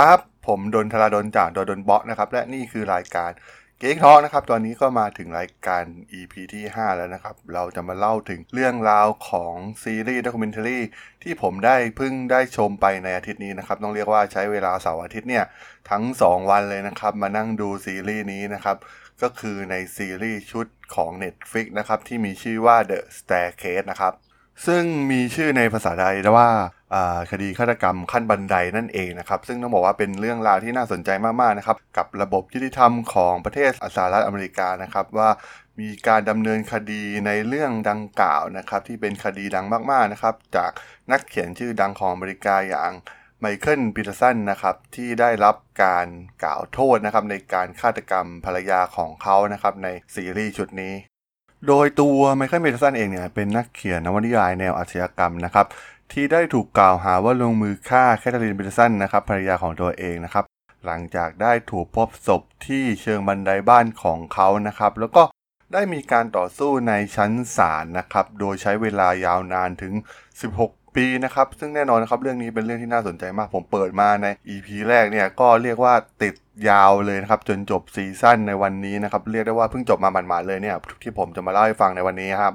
ครับ ผมดนทราดนจากดนดนเบาะนะครับ และนี่คือรายการเก๊กทอนะครับ ตอนนี้ก็มาถึงรายการ EP ที่ 5 แล้วนะครับ เราจะมาเล่าถึงเรื่องราวของซีรีส์ด็อกิเมนทารีที่ผมได้เพิ่งได้ชมไปในอาทิตย์นี้นะครับ ต้องเรียกว่าใช้เวลาเสาร์อาทิตย์เนี่ยทั้ง 2 วันเลยนะครับ มานั่งดูซีรีส์นี้นะครับ ก็คือในซีรีส์ชุดของ Netflix นะครับ ที่มีชื่อว่า The Staircase นะครับ ซึ่งมีชื่อในภาษาไทยว่าคดีฆาตกรรมขั้นบันไดนั่นเองนะครับ ซึ่งต้องบอกว่าเป็นเรื่องราวที่น่าสนใจมากๆนะครับ กับระบบยุติธรรมของประเทศสหรัฐอเมริกานะครับว่ามีการดำเนินคดีในเรื่องดังกล่าวนะครับ ที่เป็นคดีดังมากๆนะครับ จากนักเขียนชื่อดังของอเมริกาอย่างไมเคิลปีเตอร์สันนะครับที่ได้รับการกล่าวโทษนะครับในการฆาตกรรมภรรยาของเขานะครับในซีรีส์ชุดนี้ โดยตัวไมเคิลปีเตอร์สันเองเนี่ยเป็นนักเขียนนวนิยายแนวอาชญากรรมนะครับที่ได้ถูกกล่าวหาว่าลงมือฆ่าแคทเธอรีนปีเตอร์สันนะครับภรรยาของตัวเองนะครับหลังจากได้ถูกพบศพที่เชิงบันไดบ้านของเขานะครับแล้วก็ได้มีการต่อสู้ในชั้นศาลนะครับโดยใช้เวลายาวนานถึง 16 ปีนะครับ ซึ่งแน่นอนนะครับเรื่องนี้เป็นเรื่องที่น่าสนใจมาก ผมเปิดมาใน EP แรกเนี่ยก็เรียกว่าติดยาวเลยนะครับ จนจบซีซั่นในวันนี้นะครับ เรียกได้ว่าเพิ่งจบมาหมาดๆเลยเนี่ยที่ผมจะมาเล่าให้ฟังในวันนี้ครับ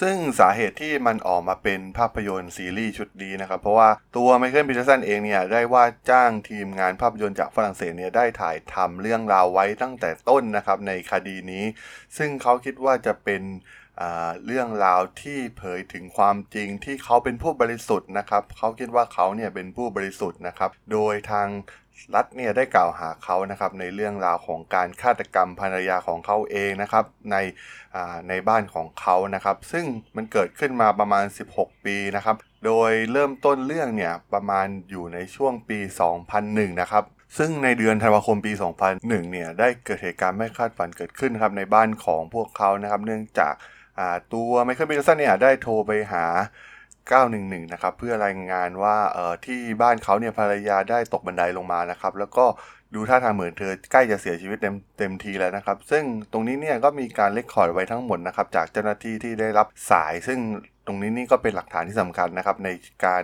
ซึ่งสาเหตุที่มันออกมาเป็นภาพยนตร์ซีรีส์ชุดนี้นะครับ เพราะว่าตัวไมเคิลปีเตอร์สันเองเนี่ยได้ว่าจ้างทีมงานภาพยนตร์จากฝรั่งเศสเนี่ยได้ถ่ายทำเรื่องราวไว้ตั้งแต่ต้นนะครับในคดีนี้ ซึ่งเขาคิดว่าจะเป็น เรื่องราวที่เผยถึงความจริงที่เขาเป็นผู้บริสุทธิ์นะครับเขาคิดว่าเขาเนี่ยเป็นผู้บริสุทธิ์นะครับ โดยทางรัฐเนี่ยได้กล่าวหาเขานะครับในเรื่องราวของการฆาตกรรมภรรยาของเขาเองนะครับในในบ้านของเขานะครับ ซึ่งมันเกิดขึ้นมาประมาณ 16 ปีนะครับ โดยเริ่มต้นเรื่องเนี่ยประมาณอยู่ในช่วงปี 2001 นะครับซึ่งในเดือนธันวาคมปี 2001 เนี่ยได้เกิดเหตุการณ์ไม่คาดฝันเกิดขึ้นครับในบ้านของพวกเขานะครับ เนื่องจาก ตัวไมเคิลเบลสันเนี่ยได้โทรไปหา 911 นะครับ เพื่อรายงานว่าที่บ้านเขาเนี่ยภรรยาได้ตกบันไดลงมานะครับ แล้วก็ดูท่าทางเหมือนเธอใกล้จะเสียชีวิตเต็มเต็มทีแล้วนะครับ ซึ่งตรงนี้เนี่ยก็มีการ record ไว้ทั้งหมดนะครับ จากเจ้าหน้าที่ที่ได้รับสาย ซึ่ง ตรงนี้นี่ก็เป็นหลักฐานที่สำคัญนะครับในการ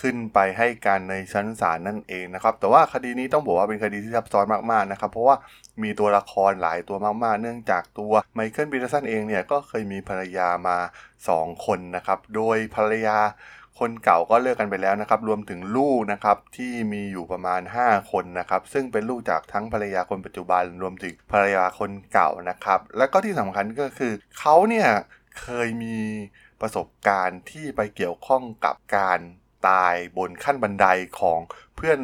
ขึ้นไปให้การในชั้นศาลนั่นเองนะครับ แต่ว่าคดีนี้ต้องบอกว่าเป็นคดีที่ซับซ้อนมากๆนะครับ เพราะว่ามีตัวละครหลายตัวมากๆ เนื่องจากตัวไมเคิลปีเตอร์สันเองเนี่ยก็เคยมีภรรยามา 2 คนนะครับ โดยภรรยาคนเก่าก็เลิกกันไปแล้วนะครับ รวมถึงลูกนะครับที่มีอยู่ประมาณ 5 คนนะครับ ซึ่งเป็นลูกจากทั้งภรรยาคนปัจจุบัน รวมถึงภรรยาคนเก่านะครับ และก็ที่สำคัญก็คือเขาเนี่ยเคยมี ประสบการณ์ที่ไปเกี่ยวข้องกับการตายบนขั้นบันไดของเพื่อน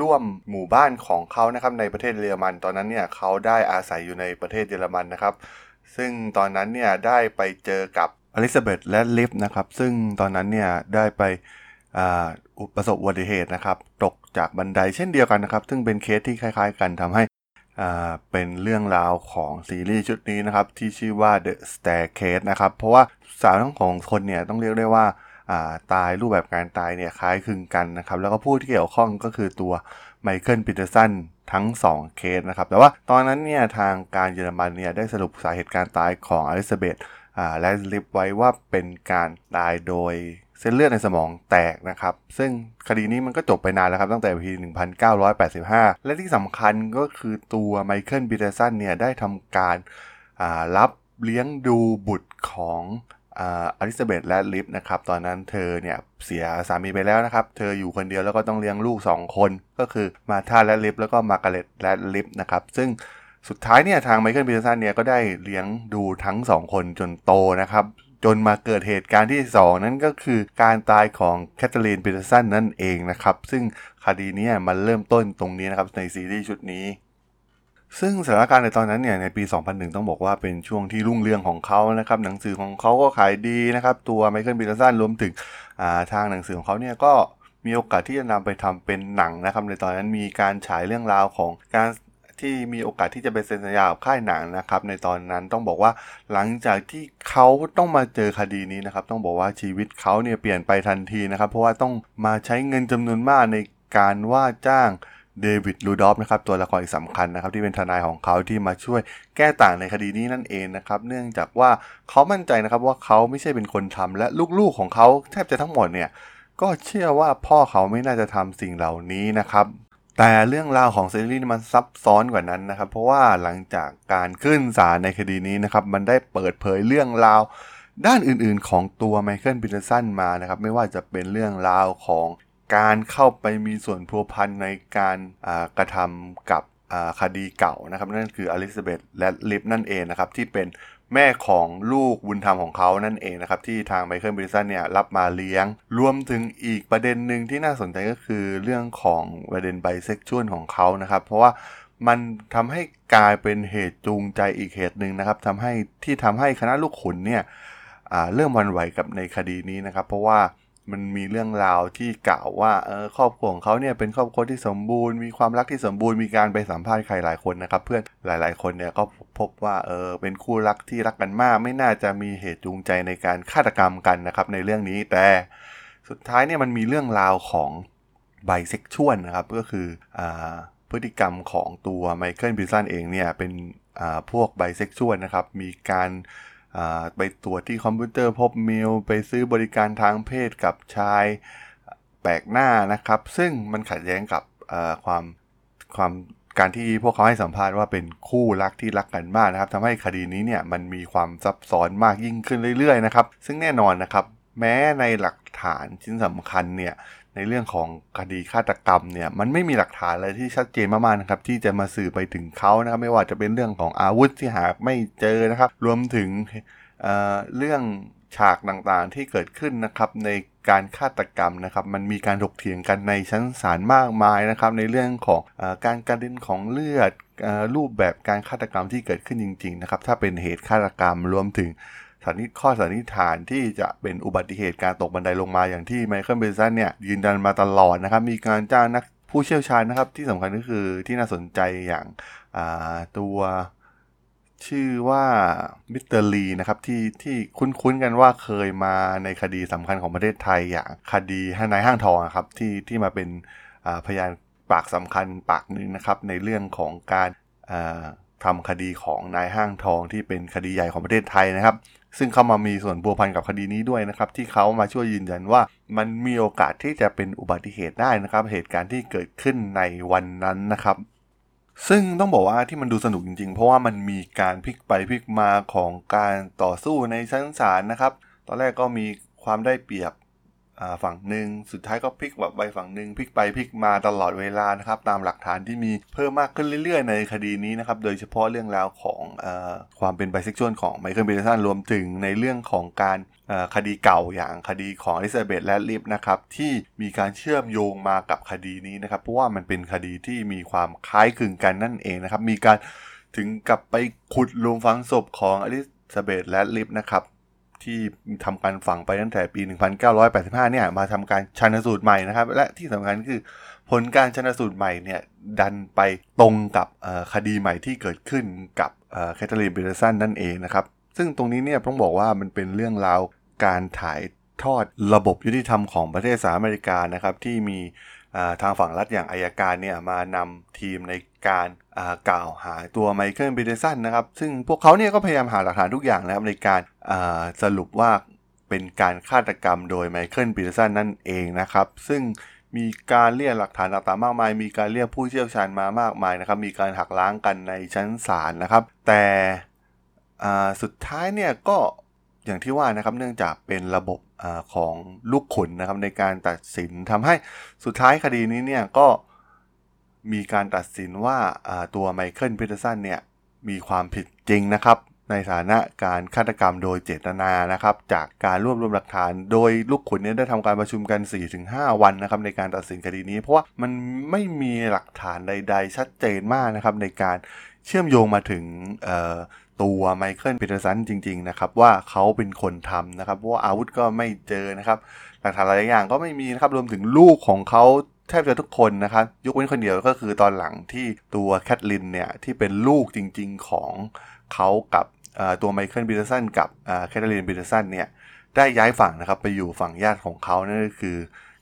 ร่วมหมู่บ้านของเขานะครับในประเทศเยอรมัน ตอนนั้นเนี่ยเขาได้อาศัยอยู่ในประเทศเยอรมันนะครับ ซึ่งตอนนั้นเนี่ยได้ไปเจอกับอลิซาเบธแรทลิฟนะครับซึ่งตอนนั้นเนี่ยได้ไปประสบอุบัติเหตุนะครับ ตกจากบันไดเช่นเดียวกันนะครับ ซึ่งเป็นเคสที่คล้าย ๆ กันทำให้ เป็นเรื่องราวของซีรีส์ชุดนี้นะครับ ที่ชื่อว่า The Staircase นะครับ เพราะว่าสาวทั้งสองคนเนี่ยต้องเรียกได้ว่าตายรูปแบบการตายเนี่ยคล้ายคลึงกันนะครับ แล้วก็ผู้ที่เกี่ยวข้องก็คือตัวไมเคิลปีเตอร์สันทั้ง 2 เคสนะครับ แต่ว่าตอนนั้นเนี่ยทางการเยอรมันเนี่ยได้สรุปสาเหตุการตายของอลิซาเบธแรทลิฟไว้ว่าเป็นการตายโดย เส้นเลือดในสมองแตกนะครับ ซึ่งคดีนี้มันก็จบไปนานแล้วครับ ตั้งแต่ปี 1985 และที่สำคัญก็คือตัวไมเคิลปีเตอร์สันเนี่ยได้ทำการรับเลี้ยงดูบุตรของอลิซาเบธแรทลิฟนะครับ ตอนนั้นเธอเนี่ยเสียสามีไปแล้วนะครับ เธออยู่คนเดียวแล้วก็ต้องเลี้ยงลูก 2 คน ก็คือมาธาแรทลิฟแล้วก็มาร์กาเร็ตแรทลิฟนะครับ ซึ่งสุดท้ายเนี่ยทางไมเคิลปีเตอร์สันเนี่ยก็ได้เลี้ยงดูทั้ง 2 คนจนโตนะครับ จนมาเกิดเหตุการณ์ที่ 2 นั่นก็คือการตายของแคทเธอรีนปีเตอร์สันนั่นเองนะครับ ซึ่งคดีนี้มันเริ่มต้นตรงนี้นะครับในซีรีส์ชุดนี้ซึ่งสถานการณ์ในตอนนั้นเนี่ยในปี 2001 ต้องบอกว่าเป็นช่วงที่รุ่งเรืองของเขานะครับหนังสือของเขาก็ขายดีนะครับตัวไมเคิลปีเตอร์สันรวมถึงาทางหนังสือของเขาเนี่ยก็มีโอกาสที่จะนำไปทำเป็นหนังนะครับในตอนนั้นมีการฉายเรื่องราวของการ ที่มีโอกาสที่จะไปเซ็นสัญญากับค่ายหนังนะครับ ในตอนนั้นต้องบอกว่าหลังจากที่เขาต้องมาเจอคดีนี้นะครับ ต้องบอกว่าชีวิตเขาเนี่ยเปลี่ยนไปทันทีนะครับ เพราะว่าต้องมาใช้เงินจำนวนมากในการว่าจ้างเดวิดลูดอฟนะครับตัวละครอีกสำคัญนะครับที่เป็นทนายของเขาที่มาช่วยแก้ต่างในคดีนี้นั่นเองนะครับ เนื่องจากว่าเขามั่นใจนะครับว่าเขาไม่ใช่เป็นคนทำและลูกๆของเขาแทบจะทั้งหมดเนี่ยก็เชื่อว่าพ่อเขาไม่น่าจะทำสิ่งเหล่านี้นะครับ แต่เรื่องราวของซีรีส์มันซับซ้อนกว่านั้นนะครับ เพราะว่าหลังจากการขึ้นศาลในคดีนี้นะครับ มันได้เปิดเผยเรื่องราวด้านอื่นๆ ของตัวไมเคิลบิลสันมานะครับ ไม่ว่าจะเป็นเรื่องราวของการเข้าไปมีส่วนพัวพันในการกระทำกับคดีเก่านะครับ นั่นคืออลิซาเบธแรทลิฟนั่นเองนะครับ ที่เป็น แม่ของลูกบุญธรรมของเขานั่นเองนะครับ ที่ทางไมเคิลปีเตอร์สันเนี่ยรับมาเลี้ยง รวมถึงอีกประเด็นหนึ่งที่น่าสนใจก็คือเรื่องของประเด็นไบเซ็กชวลของเขานะครับ เพราะว่ามันทำให้กลายเป็นเหตุจูงใจอีกเหตุหนึ่งนะครับทำให้ที่ทำให้คณะลูกขุนเนี่ยเริ่มหวั่นไหวกับในคดีนี้นะครับ เพราะว่า มันมีเรื่องราวที่กล่าวว่าเออครอบครัวของเขาเนี่ยเป็นครอบครัวที่สมบูรณ์มีความรักที่สมบูรณ์มีการไปสัมภาษณ์ใครหลายคนนะครับ เพื่อนหลาย ๆ คนเนี่ยก็พบว่าเออเป็นคู่รักที่รักกันมาก ไม่น่าจะมีเหตุจูงใจในการฆาตกรรมกันนะครับในเรื่องนี้แต่สุดท้ายเนี่ยมันมีเรื่องราวของไบเซ็กชวลนะครับก็คือเออพฤติกรรมของตัวไมเคิลปีเตอร์สันเองเนี่ยเป็นพวกไบเซ็กชวลนะครับมีการ ไปตรวจที่คอมพิวเตอร์พบเมล ไปซื้อบริการทางเพศกับชายแปลกหน้านะครับ ซึ่งมันขัดแย้งกับความความการที่พวกเขาให้สัมภาษณ์ว่าเป็นคู่รักที่รักกันมากนะครับทำให้คดีนี้เนี่ยมันมีความซับซ้อนมากยิ่งขึ้นเรื่อยๆนะครับ ซึ่งแน่นอนนะครับ แม้ในหลักฐานชิ้นสำคัญเนี่ย ในเรื่องของคดีฆาตกรรมเนี่ยมันไม่มีหลักฐานอะไรที่ชัดเจนมากๆนะครับที่จะมาสื่อไปถึงเขานะครับไม่ว่าจะเป็นเรื่องของอาวุธที่หาไม่เจอนะครับ รวมถึงเเรื่องฉากต่างๆที่เกิดขึ้นนะครับในการฆาตกรรมนะครับมันมีการถกเถียงกันในชั้นศาลมากมายนะครับในเรื่องของอการกระเด็นของเลือดรูปแบบการฆาตกรรมที่เกิดขึ้นจริงๆนะครับถ้าเป็นเหตุฆาตกรรมรวมถึง สันนิข้อสันนิษฐานที่จะเป็นอุบัติเหตุการตกบันไดลงมาอย่างที่ไมเคิลเบสันเนี่ยยืนยันมาตลอดนะครับ มีการจ้างนักผู้เชี่ยวชาญนะครับ ที่สำคัญก็คือที่น่าสนใจอย่างตัวชื่อว่ามิสเตอร์ลีนะครับที่ที่คุ้นๆกันว่าเคยมาในคดีสำคัญของประเทศไทยอย่างคดีนายห้างทองครับที่ที่มาเป็นพยานปากสำคัญปากหนึ่งนะครับในเรื่องของการทำคดีของนายห้างทองที่เป็นคดีใหญ่ของประเทศไทยนะครับ ซึ่งเข้ามามีส่วนพัวพันกับคดีนี้ด้วยนะครับ ที่เขามาช่วยยืนยันว่า มันมีโอกาสที่จะเป็นอุบัติเหตุได้นะครับ เหตุการณ์ที่เกิดขึ้นในวันนั้นนะครับซึ่งต้องบอกว่าที่มันดูสนุกจริงๆ เพราะว่ามันมีการพลิกไปพลิกมาของการต่อสู้ในชั้นศาลนะครับ ตอนแรกก็มีความได้เปรียบ ฝั่งหนึ่งสุดท้ายก็พลิกแบบไปฝั่งหนึ่งพลิกไปพลิกมาตลอดเวลานะครับตามหลักฐานที่มีเพิ่มมากขึ้นเรื่อยๆ ในคดีนี้นะครับโดยเฉพาะเรื่องราวของเออความเป็นไบเซ็กชวลของไมเคิลปีเตอร์สันรวมถึงในเรื่องของการคดีเก่าอย่างคดีของอลิซาเบธแรทลิฟนะครับที่มีการเชื่อมโยงมากับคดีนี้นะครับเพราะว่ามันเป็นคดีที่มีความคล้ายคลึงกันนั่นเองนะครับมีการถึงกับไปขุดหลุมฝังศพของอลิซาเบธแรทลิฟนะครับ ที่ทำการฝังไปตั้งแต่ปี 1985 เนี่ย มาทำการชันสูตรใหม่นะครับ และที่สำคัญคือผลการชันสูตรใหม่เนี่ย ดันไปตรงกับคดีใหม่ที่เกิดขึ้นกับแคทเธอรีนปีเตอร์สันนั่นเองนะครับ ซึ่งตรงนี้เนี่ยต้องบอกว่ามันเป็นเรื่องราวการถ่ายทอดระบบยุติธรรมของประเทศสหรัฐอเมริกานะครับที่มีทางฝั่งรัฐอย่างอัยการเนี่ยมานำทีมในการ กล่าวหาตัวไมเคิลปีเตอร์สันนะครับ ซึ่งพวกเขาเนี่ยก็พยายามหาหลักฐานทุกอย่างนะครับในการสรุปว่าเป็นการฆาตกรรมโดยไมเคิลปีเตอร์สันนั่นเองนะครับ ซึ่งมีการเรียกหลักฐานต่างๆมากมาย มีการเรียกผู้เชี่ยวชาญมามากมายนะครับ มีการหักล้างกันในชั้นศาลนะครับ แต่สุดท้ายเนี่ยก็อย่างที่ว่านะครับ เนื่องจากเป็นระบบเอ่อของลูกขุนนะครับในการตัดสินทำให้สุดท้ายคดีนี้เนี่ยก็ มีการตัดสินว่าตัวไมเคิลปีเตอร์สันเนี่ยมีความผิดจริงนะครับ ในฐานะการฆาตกรรมโดยเจตนานะครับ จากการรวบรวมหลักฐาน โดยลูกขุนเนี่ยได้ทำการประชุมกัน 4-5 วันนะครับ ในการตัดสินคดีนี้ เพราะว่ามันไม่มีหลักฐานใด ๆ ชัดเจนมากนะครับ ในการเชื่อมโยงมาถึงตัวไมเคิลปีเตอร์สันจริง ๆ นะครับ ว่าเขาเป็นคนทำนะครับเพราะว่าอาวุธก็ไม่เจอนะครับ หลักฐานหลายอย่างก็ไม่มีนะครับ รวมถึงลูกของเขา แทบจะทุกคนนะครับยกเว้นคนเดียวก็คือตอนหลังที่ตัวแคทลินเนี่ย ที่เป็นลูกจริงๆของเขากับตัวไมเคิลปีเตอร์สันกับแคทลินปีเตอร์สันเนี่ย ได้ย้ายฝั่งนะครับไปอยู่ฝั่งญาติของเขานั่นก็คือ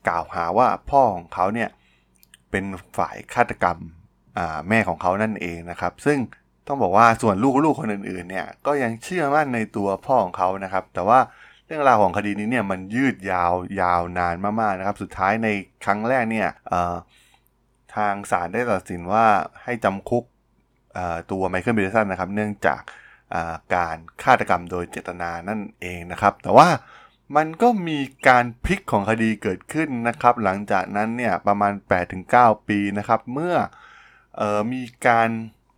กล่าวหาว่าพ่อของเขาเนี่ย เป็นฝ่ายฆาตกรรมแม่ของเขานั่นเองนะครับ ซึ่งต้องบอกว่าส่วนลูกๆคนอื่นๆเนี่ยก็ยังเชื่อมั่นในตัวพ่อของเขานะครับ แต่ว่า รื่องราวของคดีนี้เนี่ยมันยืดยาวยาวนานมากๆนะครับ สุดท้ายในครั้งแรกเนี่ยทางศาลได้ตัดสินว่าให้จำคุกตัวไมเคิลเบลสันนะครับ เนื่องจากการฆาตกรรมโดยเจตนานั่นเองนะครับ แต่ว่ามันก็มีการพลิกของคดีเกิดขึ้นนะครับ หลังจากนั้นเนี่ยประมาณ 8-9 ปีนะครับ เมื่อเอ่อมีการ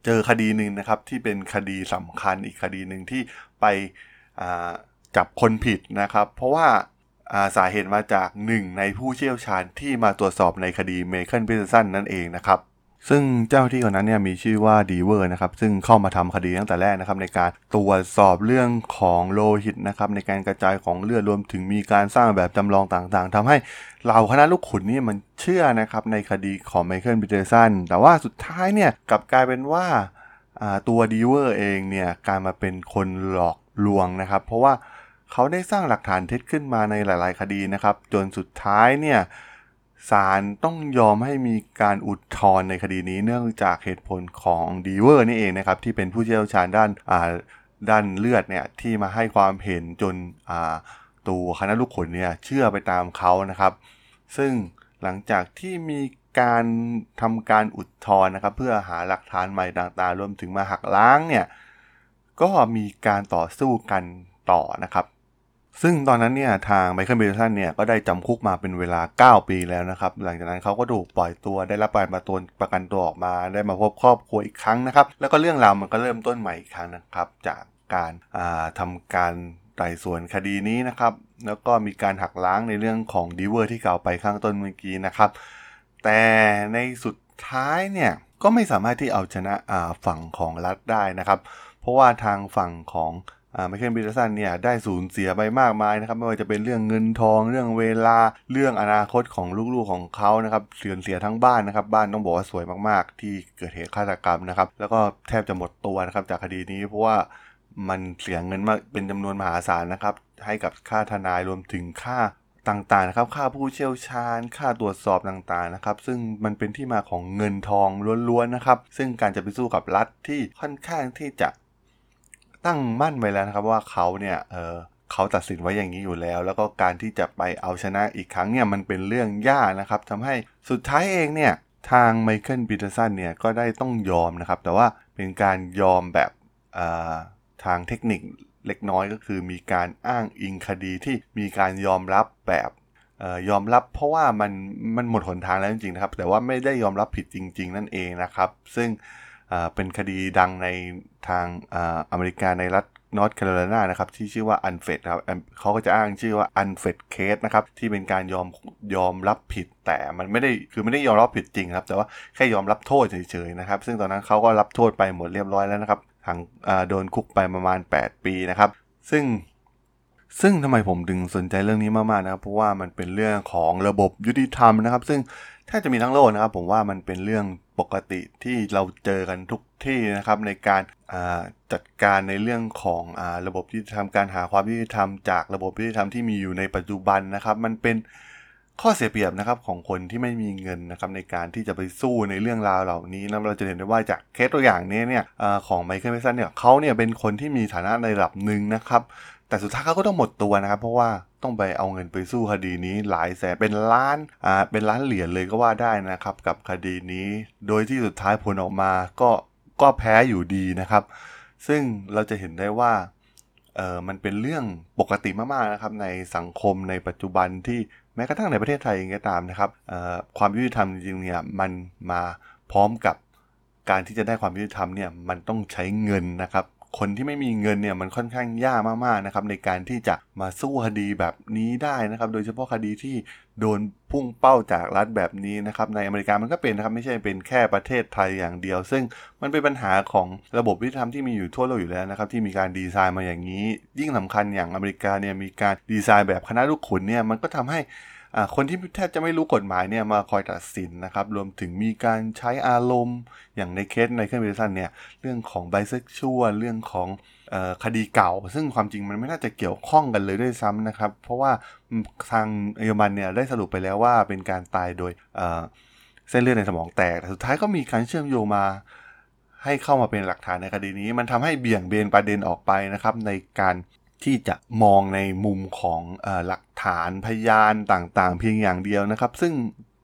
เจอคดีหนึ่งนะครับที่เป็นคดีสำคัญอีกคดีหนึ่งที่ไป จับคนผิดนะครับ เพราะว่าสาเหตุมาจากหนึ่งในผู้เชี่ยวชาญที่มาตรวจสอบในคดีไมเคิลปีเตอร์สันนั่นเองนะครับ ซึ่งเจ้าหน้าที่คนนั้นเนี่ยมีชื่อว่าดีเวอร์นะครับ ซึ่งเข้ามาทำคดีตั้งแต่แรกนะครับ ในการตรวจสอบเรื่องของโลหิตนะครับ ในการกระจายของเลือดรวมถึงมีการสร้างแบบจำลองต่างๆทำให้เหล่าคณะลูกขุนนี่มันเชื่อนะครับในคดีของไมเคิลปีเตอร์สันแต่ว่าสุดท้ายเนี่ยกลับกลายเป็นว่าตัวดีเวอร์เองเนี่ยกลายมาเป็นคนหลอกลวงนะครับ เพราะว่า เขาได้สร้างหลักฐานเท็จขึ้นมาในหลาย ๆ คดีนะครับ จนสุดท้ายเนี่ยศาลต้องยอมให้มีการอุทธรณ์ในคดีนี้เนื่องจากเหตุผลของดีเวอร์นี่เองนะครับ ที่เป็นผู้เชี่ยวชาญด้านด้านเลือดเนี่ยที่มาให้ความเห็นจนตัวคณะลูกขนเนี่ยเชื่อไปตามเขานะครับ ซึ่งหลังจากที่มีการทำการอุทธรณ์นะครับ เพื่อหาหลักฐานใหม่ต่างๆ รวมถึงมาหักล้างเนี่ยก็มีการต่อสู้กันต่อนะครับ ซึ่งตอนนั้นเนี่ยทางไมเคิลเบลสันเนี่ยก็ได้จำคุกมาเป็นเวลา 9 ปีแล้วนะครับ หลังจากนั้นเขาก็ถูกปล่อยตัวได้รับการมาตัวประกันตัวออกมาได้มาพบครอบครัวอีกครั้งนะครับ แล้วก็เรื่องราวมันก็เริ่มต้นใหม่อีกครั้งนะครับ จากการทำการไต่สวนคดีนี้นะครับ แล้วก็มีการหักล้างในเรื่องของดีเวอร์ที่กล่าวไปข้างต้นเมื่อกี้นะครับ แต่ในสุดท้ายเนี่ยก็ไม่สามารถที่เอาชนะฝั่งของรัฐได้นะครับ เพราะว่าทางฝั่งของ ไมเคิลปีเตอร์สันเนี่ยได้สูญเสียไปมากมายนะครับไม่ว่าจะเป็นเรื่องเงินทองเรื่องเวลาเรื่องอนาคตของลูกๆของเขานะครับเสื่อเสียทั้งบ้านนะครับ บ้านต้องบอกว่าสวยมากๆ ที่เกิดเหตุฆาตกรรมนะครับ แล้วก็แทบจะหมดตัวนะครับจากคดีนี้เพราะว่ามันเสียเงินมาเป็นจำนวนมหาศาลนะครับ ให้กับค่าทนายรวมถึงค่าต่างๆนะครับ ค่าผู้เชี่ยวชาญ ค่าตรวจสอบต่างๆนะครับ ซึ่งมันเป็นที่มาของเงินทองล้วนๆนะครับ ซึ่งการจะไปสู้กับรัฐที่ค่อนข้างที่จะ ตั้งมั่นไว้แล้วนะครับว่าเขาเนี่ยเออเขาตัดสินไว้อย่างนี้อยู่แล้ว แล้วก็การที่จะไปเอาชนะอีกครั้งเนี่ยมันเป็นเรื่องยากนะครับทำให้สุดท้ายเองเนี่ยทางไมเคิลปีเตอร์สันเนี่ยก็ได้ต้องยอมนะครับ แต่ว่าเป็นการยอมแบบทางเทคนิคเล็กน้อยก็คือมีการอ้างอิงคดีที่มีการยอมรับแบบยอมรับเพราะว่ามันมันหมดหนทางแล้วจริงๆนะครับ แต่ว่าไม่ได้ยอมรับผิดจริง ๆ นั่นเองนะครับ ซึ่ง เป็นคดีดังในทางอเมริกาในรัฐนอร์ทแคโรไลนานะครับที่ชื่อว่า Alford ครับเขาก็จะอ้างชื่อว่า Alford case นะครับที่เป็นการยอมยอมรับผิด แต่มันไม่ได้คือไม่ได้ยอมรับผิดจริงครับแต่ว่าแค่ยอมรับโทษเฉยๆนะครับซึ่งตอนนั้นเขาก็รับโทษไปหมดเรียบร้อยแล้วนะครับทางโดนคุกไปประมาณ 8 ปีนะครับ ซึ่งซึ่งทำไมผมถึงสนใจเรื่องนี้มากๆนะครับเพราะว่ามันเป็นเรื่องของระบบยุติธรรมนะครับ ซึ่ง ถ้าจะมีทั้งโลกนะครับ ผมว่ามันเป็นเรื่องปกติที่เราเจอกันทุกที่นะครับในการจัดการในเรื่องของอระบบยุติธรรมการหาความยุติธรรมจากระบบยุติธรรมที่มีอยู่ในปัจจุบันนะครับ มันเป็นข้อเสียเปรียบนะครับของคนที่ไม่มีเงินนะครับในการที่จะไปสู้ในเรื่องราวเหล่านี้แล้วเราจะเห็นได้ว่าจากเคสตัวอย่างนี้เนี่ยอของไมเคิลเมสันเนี่ยเขาเนี่ยเป็นคนที่มีฐานะในระดับหนึ่งนะครับ แต่สุดท้ายเขาก็ต้องหมดตัวนะครับ เพราะว่าต้องไปเอาเงินไปสู้คดีนี้หลายแสนเป็นล้านอ่าเป็นล้านเหรียญเลยก็ว่าได้นะครับ กับคดีนี้ โดยที่สุดท้ายผลออกมาก็ก็แพ้อยู่ดีนะครับ ซึ่งเราจะเห็นได้ว่าเออมันเป็นเรื่องปกติมากๆนะครับในสังคมในปัจจุบันที่แม้กระทั่งในประเทศไทยเองก็ตามนะครับความยุติธรรมจริงๆเนี่ยมันมาพร้อมกับการที่จะได้ความยุติธรรมเนี่ยมันต้องใช้เงินนะครับ คนที่ไม่มีเงินเนี่ยมันค่อนข้างยากมากๆนะครับในการที่จะมาสู้คดีแบบนี้ได้นะครับ โดยเฉพาะคดีที่โดนพุ่งเป้าจากรัฐแบบนี้นะครับ ในอเมริกามันก็เป็นนะครับไม่ใช่เป็นแค่ประเทศไทยอย่างเดียว ซึ่งมันเป็นปัญหาของระบบยุติธรรมที่มีอยู่ทั่วโลกอยู่แล้วนะครับ ที่มีการดีไซน์มาอย่างนี้ ยิ่งสำคัญอย่างอเมริกาเนี่ยมีการดีไซน์แบบคณะลูกขุนเนี่ยมันก็ทำให้ คนที่แทบจะไม่รู้กฎหมายเนี่ยมาคอยตัดสินนะครับรวมถึงมีการใช้อารมณ์อย่างในเคสในเครื่องบินสันเนี่ยเรื่องของไบเซ็กชวลเรื่องของคดีเก่า ซึ่งความจริงมันไม่น่าจะเกี่ยวข้องกันเลยด้วยซ้ำนะครับ เพราะว่าทางเยอรมันเนี่ยได้สรุปไปแล้วว่าเป็นการตายโดยเส้นเลือดในสมองแตกแต่สุดท้ายก็มีการเชื่อมโยงมาให้เข้ามาเป็นหลักฐานในคดีนี้ มันทำให้เบี่ยงเบนประเด็นออกไปนะครับในการ ที่จะมองในมุมของเอ่อหลักฐานพยานต่างๆ เพียงอย่างเดียวนะครับ ซึ่ง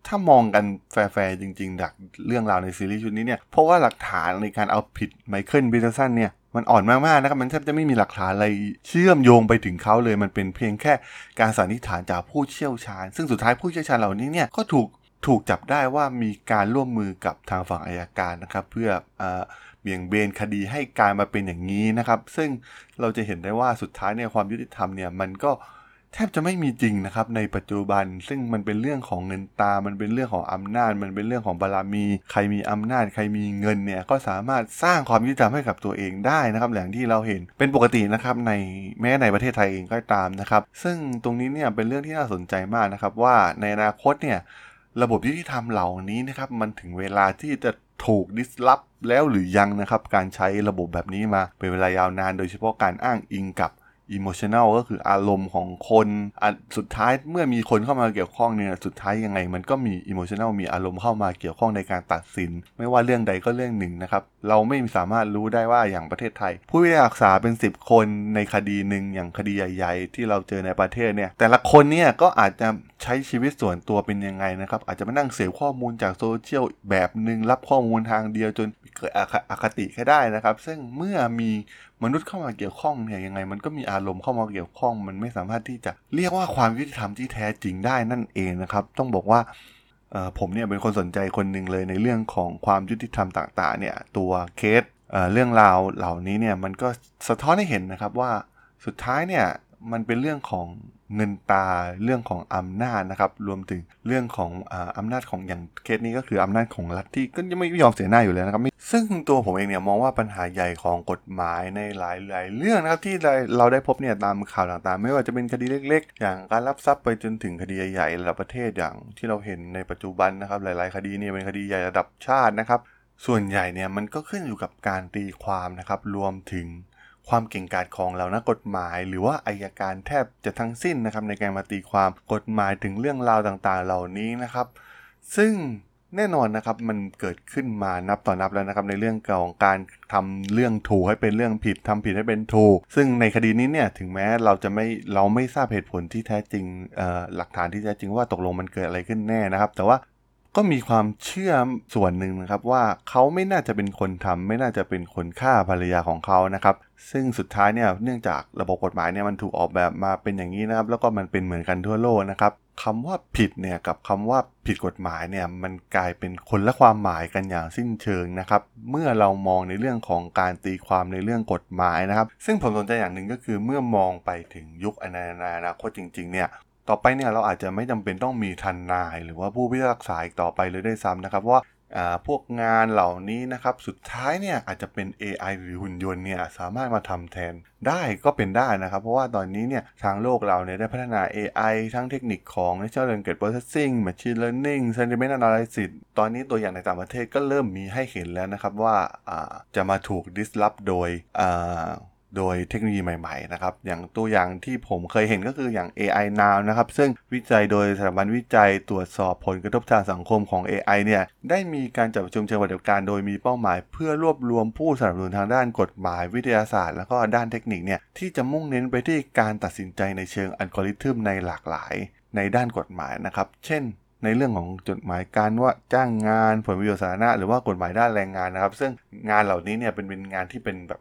ถ้ามองกันแฟร์ๆจริงๆจากเรื่องราวในซีรีส์ชุดนี้เนี่ยเพราะว่าหลักฐานในการเอาผิดไมเคิลปีเตอร์สันเนี่ยมันอ่อนมากๆนะครับ มันแทบจะไม่มีหลักฐานอะไรเชื่อมโยงไปถึงเขาเลย มันเป็นเพียงแค่การสันนิษฐานจากผู้เชี่ยวชาญ ซึ่งสุดท้ายผู้เชี่ยวชาญเหล่านี้เนี่ยก็ถูกถูกจับได้ว่ามีการร่วมมือกับทางฝั่งอายการนะครับ เพื่ออ เบี่ยงเบนคดีให้การมาเป็นอย่างนี้นะครับ ซึ่งเราจะเห็นได้ว่าสุดท้ายเนี่ยความยุติธรรมเนี่ยมันก็แทบจะไม่มีจริงนะครับในปัจจุบัน ซึ่งมันเป็นเรื่องของเงินตา มันเป็นเรื่องของอำนาจ มันเป็นเรื่องของบารมี ใครมีอำนาจ ใครมีเงินเนี่ยก็สามารถสร้างความยุติธรรมให้กับตัวเองได้นะครับอย่างที่เราเห็นเป็นปกตินะครับในแม้ในประเทศไทยเองก็ตามนะครับ ซึ่งตรงนี้เนี่ยเป็นเรื่องที่น่าสนใจมากนะครับว่าในอนาคตเนี่ยระบบยุติธรรมเหล่านี้นะครับมันถึงเวลาที่จะถูก disrupt แล้วหรือยังนะครับการใช้ระบบแบบนี้มาเป็นเวลายาวนาน โดยเฉพาะการอ้างอิงกับ emotional ก็คืออารมณ์ของคนสุดท้ายเมื่อมีคนเข้ามาเกี่ยวข้องเนี่ยสุดท้ายยังไง มันก็มี emotional มีอารมณ์เข้ามาเกี่ยวข้องในการตัดสิน ไม่ว่าเรื่องใดก็เรื่องหนึ่งนะครับ เราไม่สามารถรู้ได้ว่าอย่างประเทศไทย ผู้พิพากษาเป็น 10 คนในคดีหนึ่งอย่างคดีใหญ่ ๆ ที่เราเจอในประเทศเนี่ยแต่ละคนเนี่ยก็อาจจะใช้ชีวิตส่วนตัวเป็นยังไงนะครับอาจจะมานั่งเสพข้อมูลจากโซเชียลแบบหนึ่งรับข้อมูลทางเดียวจนเกิดอคติแค่ได้นะครับ ซึ่งเมื่อมี มนุษย์เข้ามาเกี่ยวข้องเนี่ยยังไง มันก็มีอารมณ์เข้ามาเกี่ยวข้อง มันไม่สามารถที่จะเรียกว่าความยุติธรรมที่แท้จริงได้นั่นเองนะครับ ต้องบอกว่าผมเนี่ยเป็นคนสนใจคนหนึ่งเลยในเรื่องของความยุติธรรมต่างๆเนี่ยตัวเคสเรื่องราวเหล่านี้เนี่ยมันก็สะท้อนให้เห็นนะครับว่าสุดท้ายเนี่ยมันเป็นเรื่องของ เงินตาเรื่องของอำนาจนะครับรวมถึงเรื่องของอำนาจของอย่างเคสนี้ก็คืออำนาจของรัฐที่ก็ยังไม่ยอมเสียหน้าอยู่แล้วนะครับซึ่งตัวผมเองเนี่ยมองว่าปัญหาใหญ่ของกฎหมายในหลาย ๆ เรื่องนะครับที่เราได้พบเนี่ยตามข่าวต่างๆ ไม่ว่าจะเป็นคดีเล็ก ๆ อย่างการรับทรัพย์ไปจนถึงคดีใหญ่ๆระดับประเทศอย่างที่เราเห็นในปัจจุบันนะครับหลาย ๆ คดีเนี่ยเป็นคดีใหญ่ระดับชาตินะครับส่วนใหญ่เนี่ยมันก็ขึ้นอยู่กับการตีความนะครับรวมถึง ความเก่งกาจของเหล่านักฎหมาย หรือว่าอายการแทบจะทั้งสิ้นนะครับในการมาตีความกฎหมายถึงเรื่องราวต่างๆ เหล่านี้นะครับ ซึ่งแน่นอนนะครับมันเกิดขึ้นมานับต่อนับแล้วนะครับในเรื่องของการทำเรื่องถูกให้เป็นเรื่องผิดทำผิดให้เป็นถูก ซึ่งในคดีนี้เนี่ยถึงแม้เราจะไม่เราไม่ทราบเหตุผลที่แท้จริงหลักฐานที่แท้จริงว่าตกลงมันเกิดอะไรขึ้นแน่นะครับ แต่ว่า ก็มีความเชื่อส่วนหนึ่งนะครับว่าเขาไม่น่าจะเป็นคนทำไม่น่าจะเป็นคนฆ่าภรรยาของเขานะครับ ซึ่งสุดท้ายเนี่ยเนื่องจากระบบกฎหมายเนี่ยมันถูกออกแบบมาเป็นอย่างนี้นะครับ แล้วก็มันเป็นเหมือนกันทั่วโลกนะครับคำว่าผิดเนี่ยกับคำว่าผิดกฎหมายเนี่ยมันกลายเป็นคนละความหมายกันอย่างสิ้นเชิงนะครับ เมื่อเรามองในเรื่องของการตีความในเรื่องกฎหมายนะครับ ซึ่งผมสนใจอย่างหนึ่งก็คือเมื่อมองไปถึงยุคอนาคตจริงๆเนี่ย ต่อไปเนี่ยเราอาจจะไม่จำเป็นต้องมีทนาย หรือว่าผู้พิพากษาอีกต่อไปเลยด้วยซ้ำนะครับว่าพวกงานเหล่านี้นะครับสุดท้ายเนี่ยอาจจะเป็น AI หรือหุ่นยนต์เนี่ยสามารถมาทำแทนได้ก็เป็นได้นะครับ เพราะว่าตอนนี้เนี่ยทางโลกเราเนี่ยได้พัฒนา AI ทั้งเทคนิคของ Natural Language Processing Machine Learning Sentiment Analysis ตอนนี้ตัวอย่างในต่างประเทศก็เริ่มมีให้เห็นแล้วนะครับว่าจะมาถูก disrupt โดย โดยเทคโนโลยีใหม่ๆนะครับอย่างตัวอย่างที่ผมเคยเห็นก็คืออย่าง AI Now นะครับซึ่งวิจัยโดยสถาบันวิจัยตรวจสอบผลกระทบทางสังคมของ AI เนี่ยได้มีการจัดประชุมเชิงปฏิบัติการโดยมีเป้าหมาย เพื่อรวบรวมผู้สนับสนุนทางด้านกฎหมายวิทยาศาสตร์ แล้วก็ด้านเทคนิคเนี่ยที่จะมุ่งเน้นไปที่การตัดสินใจในเชิงอัลกอริทึมในหลากหลาย ในด้านกฎหมายนะครับเช่นในเรื่องของจดหมายการว่าจ้างงานผลประโยชน์สาธารณะหรือว่ากฎหมายด้านแรงงานนะครับ ซึ่งงานเหล่านี้เนี่ยเป็นเป็นงานที่เป็นแบบ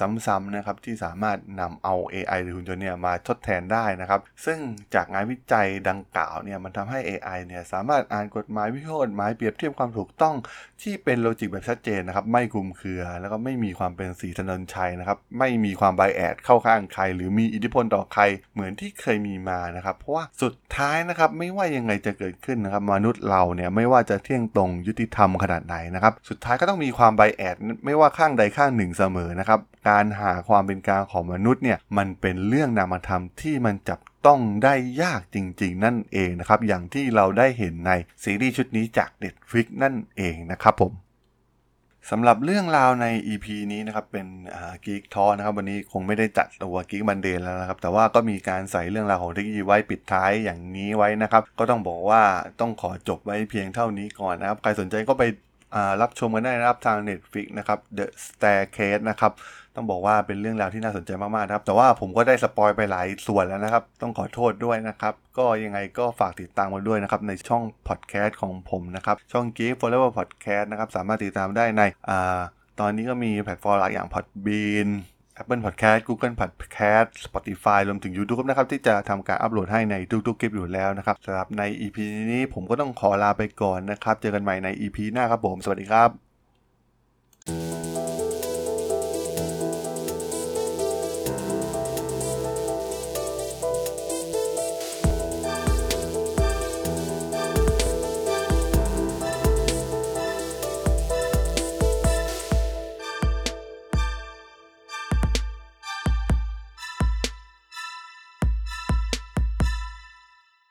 ซ้ำๆนะครับที่สามารถนำเอา AI หรือหุ่นยนต์เนี่ยมาทดแทนได้นะครับ ซึ่งจากงานวิจัยดังกล่าวเนี่ยมันทำให้ AI เนี่ยสามารถอ่านกฎหมายวิเคราะห์กฎหมายเปรียบเทียบความถูกต้องที่เป็น logic แบบชัดเจนนะครับ ไม่คลุมเครือ แล้วก็ไม่มีความเป็นศรีธนญชัยนะครับ ไม่มีความ bias เข้าข้างใคร หรือมีอิทธิพลต่อใครเหมือนที่เคยมีมานะครับ เพราะว่าสุดท้ายนะครับไม่ว่ายังไงจะเกิดขึ้นนะครับ มนุษย์เราเนี่ยไม่ว่าจะเที่ยงตรงยุติธรรมขนาดไหนนะครับ สุดท้ายก็ต้องมีความ biasไม่ว่าข้างใดข้างหนึ่งเสมอนะครับการหาความเป็นกลางของมนุษย์เนี่ยมันเป็นเรื่องนามธรรมที่มันจับต้องได้ยากจริงๆ นั่นเองนะครับ อย่างที่เราได้เห็นในซีรีส์ชุดนี้จาก Netflix นั่นเองนะครับผมสำหรับเรื่องราวใน EP นี้นะครับเป็นกีกทอนะครับวันนี้คงไม่ได้จัดตัวกีกบันเดนแล้วนะครับ แต่ว่าก็มีการใส่เรื่องราวของเทคโนโลยีไว้ปิดท้ายอย่างนี้ไว้นะครับ ก็ต้องบอกว่าต้องขอจบไว้เพียงเท่านี้ก่อนนะครับ ใครสนใจก็ไป รับชมกันได้นะครับทาง Netflix นะครับ The Staircase นะครับต้องบอกว่าเป็นเรื่องราวที่น่าสนใจมากๆนะครับ แต่ว่าผมก็ได้สปอยล์ไปหลายส่วนแล้วนะครับ ต้องขอโทษด้วยนะครับ ก็ยังไงก็ฝากติดตามมาด้วยนะครับ ในช่องพอดแคสต์ของผมนะครับ ช่อง Geek Forever Podcast นะครับ สามารถติดตามได้ในอ่าตอนนี้ก็มีแพลตฟอร์มหลายอย่าง Podbean Apple Podcast Google Podcast Spotify รวมถึง YouTube นะครับ ที่จะทำการอัปโหลดให้ในทุกๆคลิปอยู่แล้วนะครับสำหรับใน EP นี้ผมก็ต้องขอลาไปก่อนนะครับ เจอกันใหม่ใน EP หน้าครับผม สวัสดีครับ